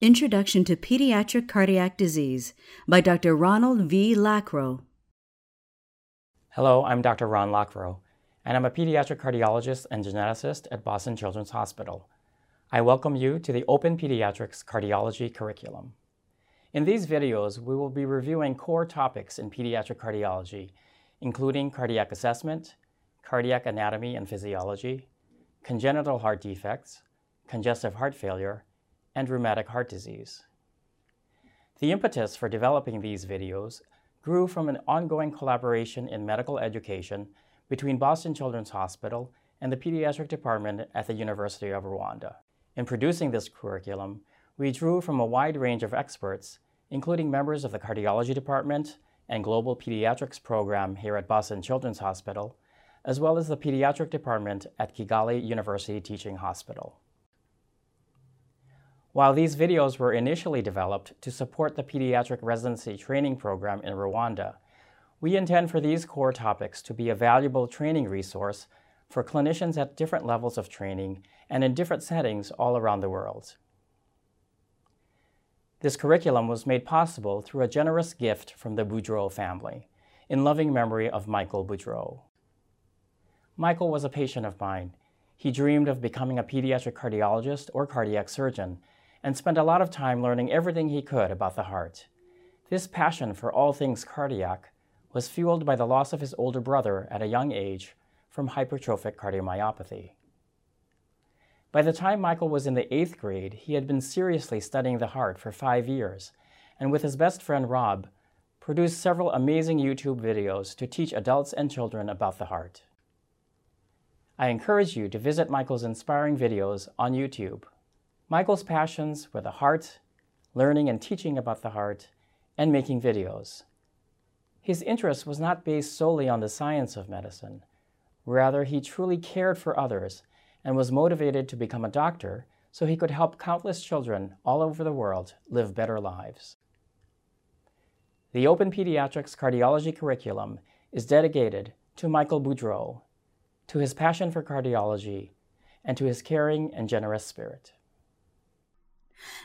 Introduction to Pediatric Cardiac Disease by Dr. Ronald V. Lacro. Hello, I'm Dr. Ron Lacro, and I'm a pediatric cardiologist and geneticist at Boston Children's Hospital. I welcome you to the Open Pediatrics Cardiology curriculum. In these videos, we will be reviewing core topics in pediatric cardiology, including cardiac assessment, cardiac anatomy and physiology, congenital heart defects, congestive heart failure, and rheumatic heart disease. The impetus for developing these videos grew from an ongoing collaboration in medical education between Boston Children's Hospital and the pediatric department at the University of Rwanda. In producing this curriculum, we drew from a wide range of experts, including members of the cardiology department and global pediatrics program here at Boston Children's Hospital, as well as the pediatric department at Kigali University Teaching Hospital. While these videos were initially developed to support the pediatric residency training program in Rwanda, we intend for these core topics to be a valuable training resource for clinicians at different levels of training and in different settings all around the world. This curriculum was made possible through a generous gift from the Boudreau family, in loving memory of Michael Boudreau. Michael was a patient of mine. He dreamed of becoming a pediatric cardiologist or cardiac surgeon and spent a lot of time learning everything he could about the heart. This passion for all things cardiac was fueled by the loss of his older brother at a young age from hypertrophic cardiomyopathy. By the time Michael was in the eighth grade, he had been seriously studying the heart for five years, and with his best friend Rob, produced several amazing YouTube videos to teach adults and children about the heart. I encourage you to visit Michael's inspiring videos on YouTube. Michael's passions were the heart, learning and teaching about the heart, and making videos. His interest was not based solely on the science of medicine. Rather, he truly cared for others and was motivated to become a doctor so he could help countless children all over the world live better lives. The Open Pediatrics Cardiology curriculum is dedicated to Michael Boudreau, to his passion for cardiology, and to his caring and generous spirit.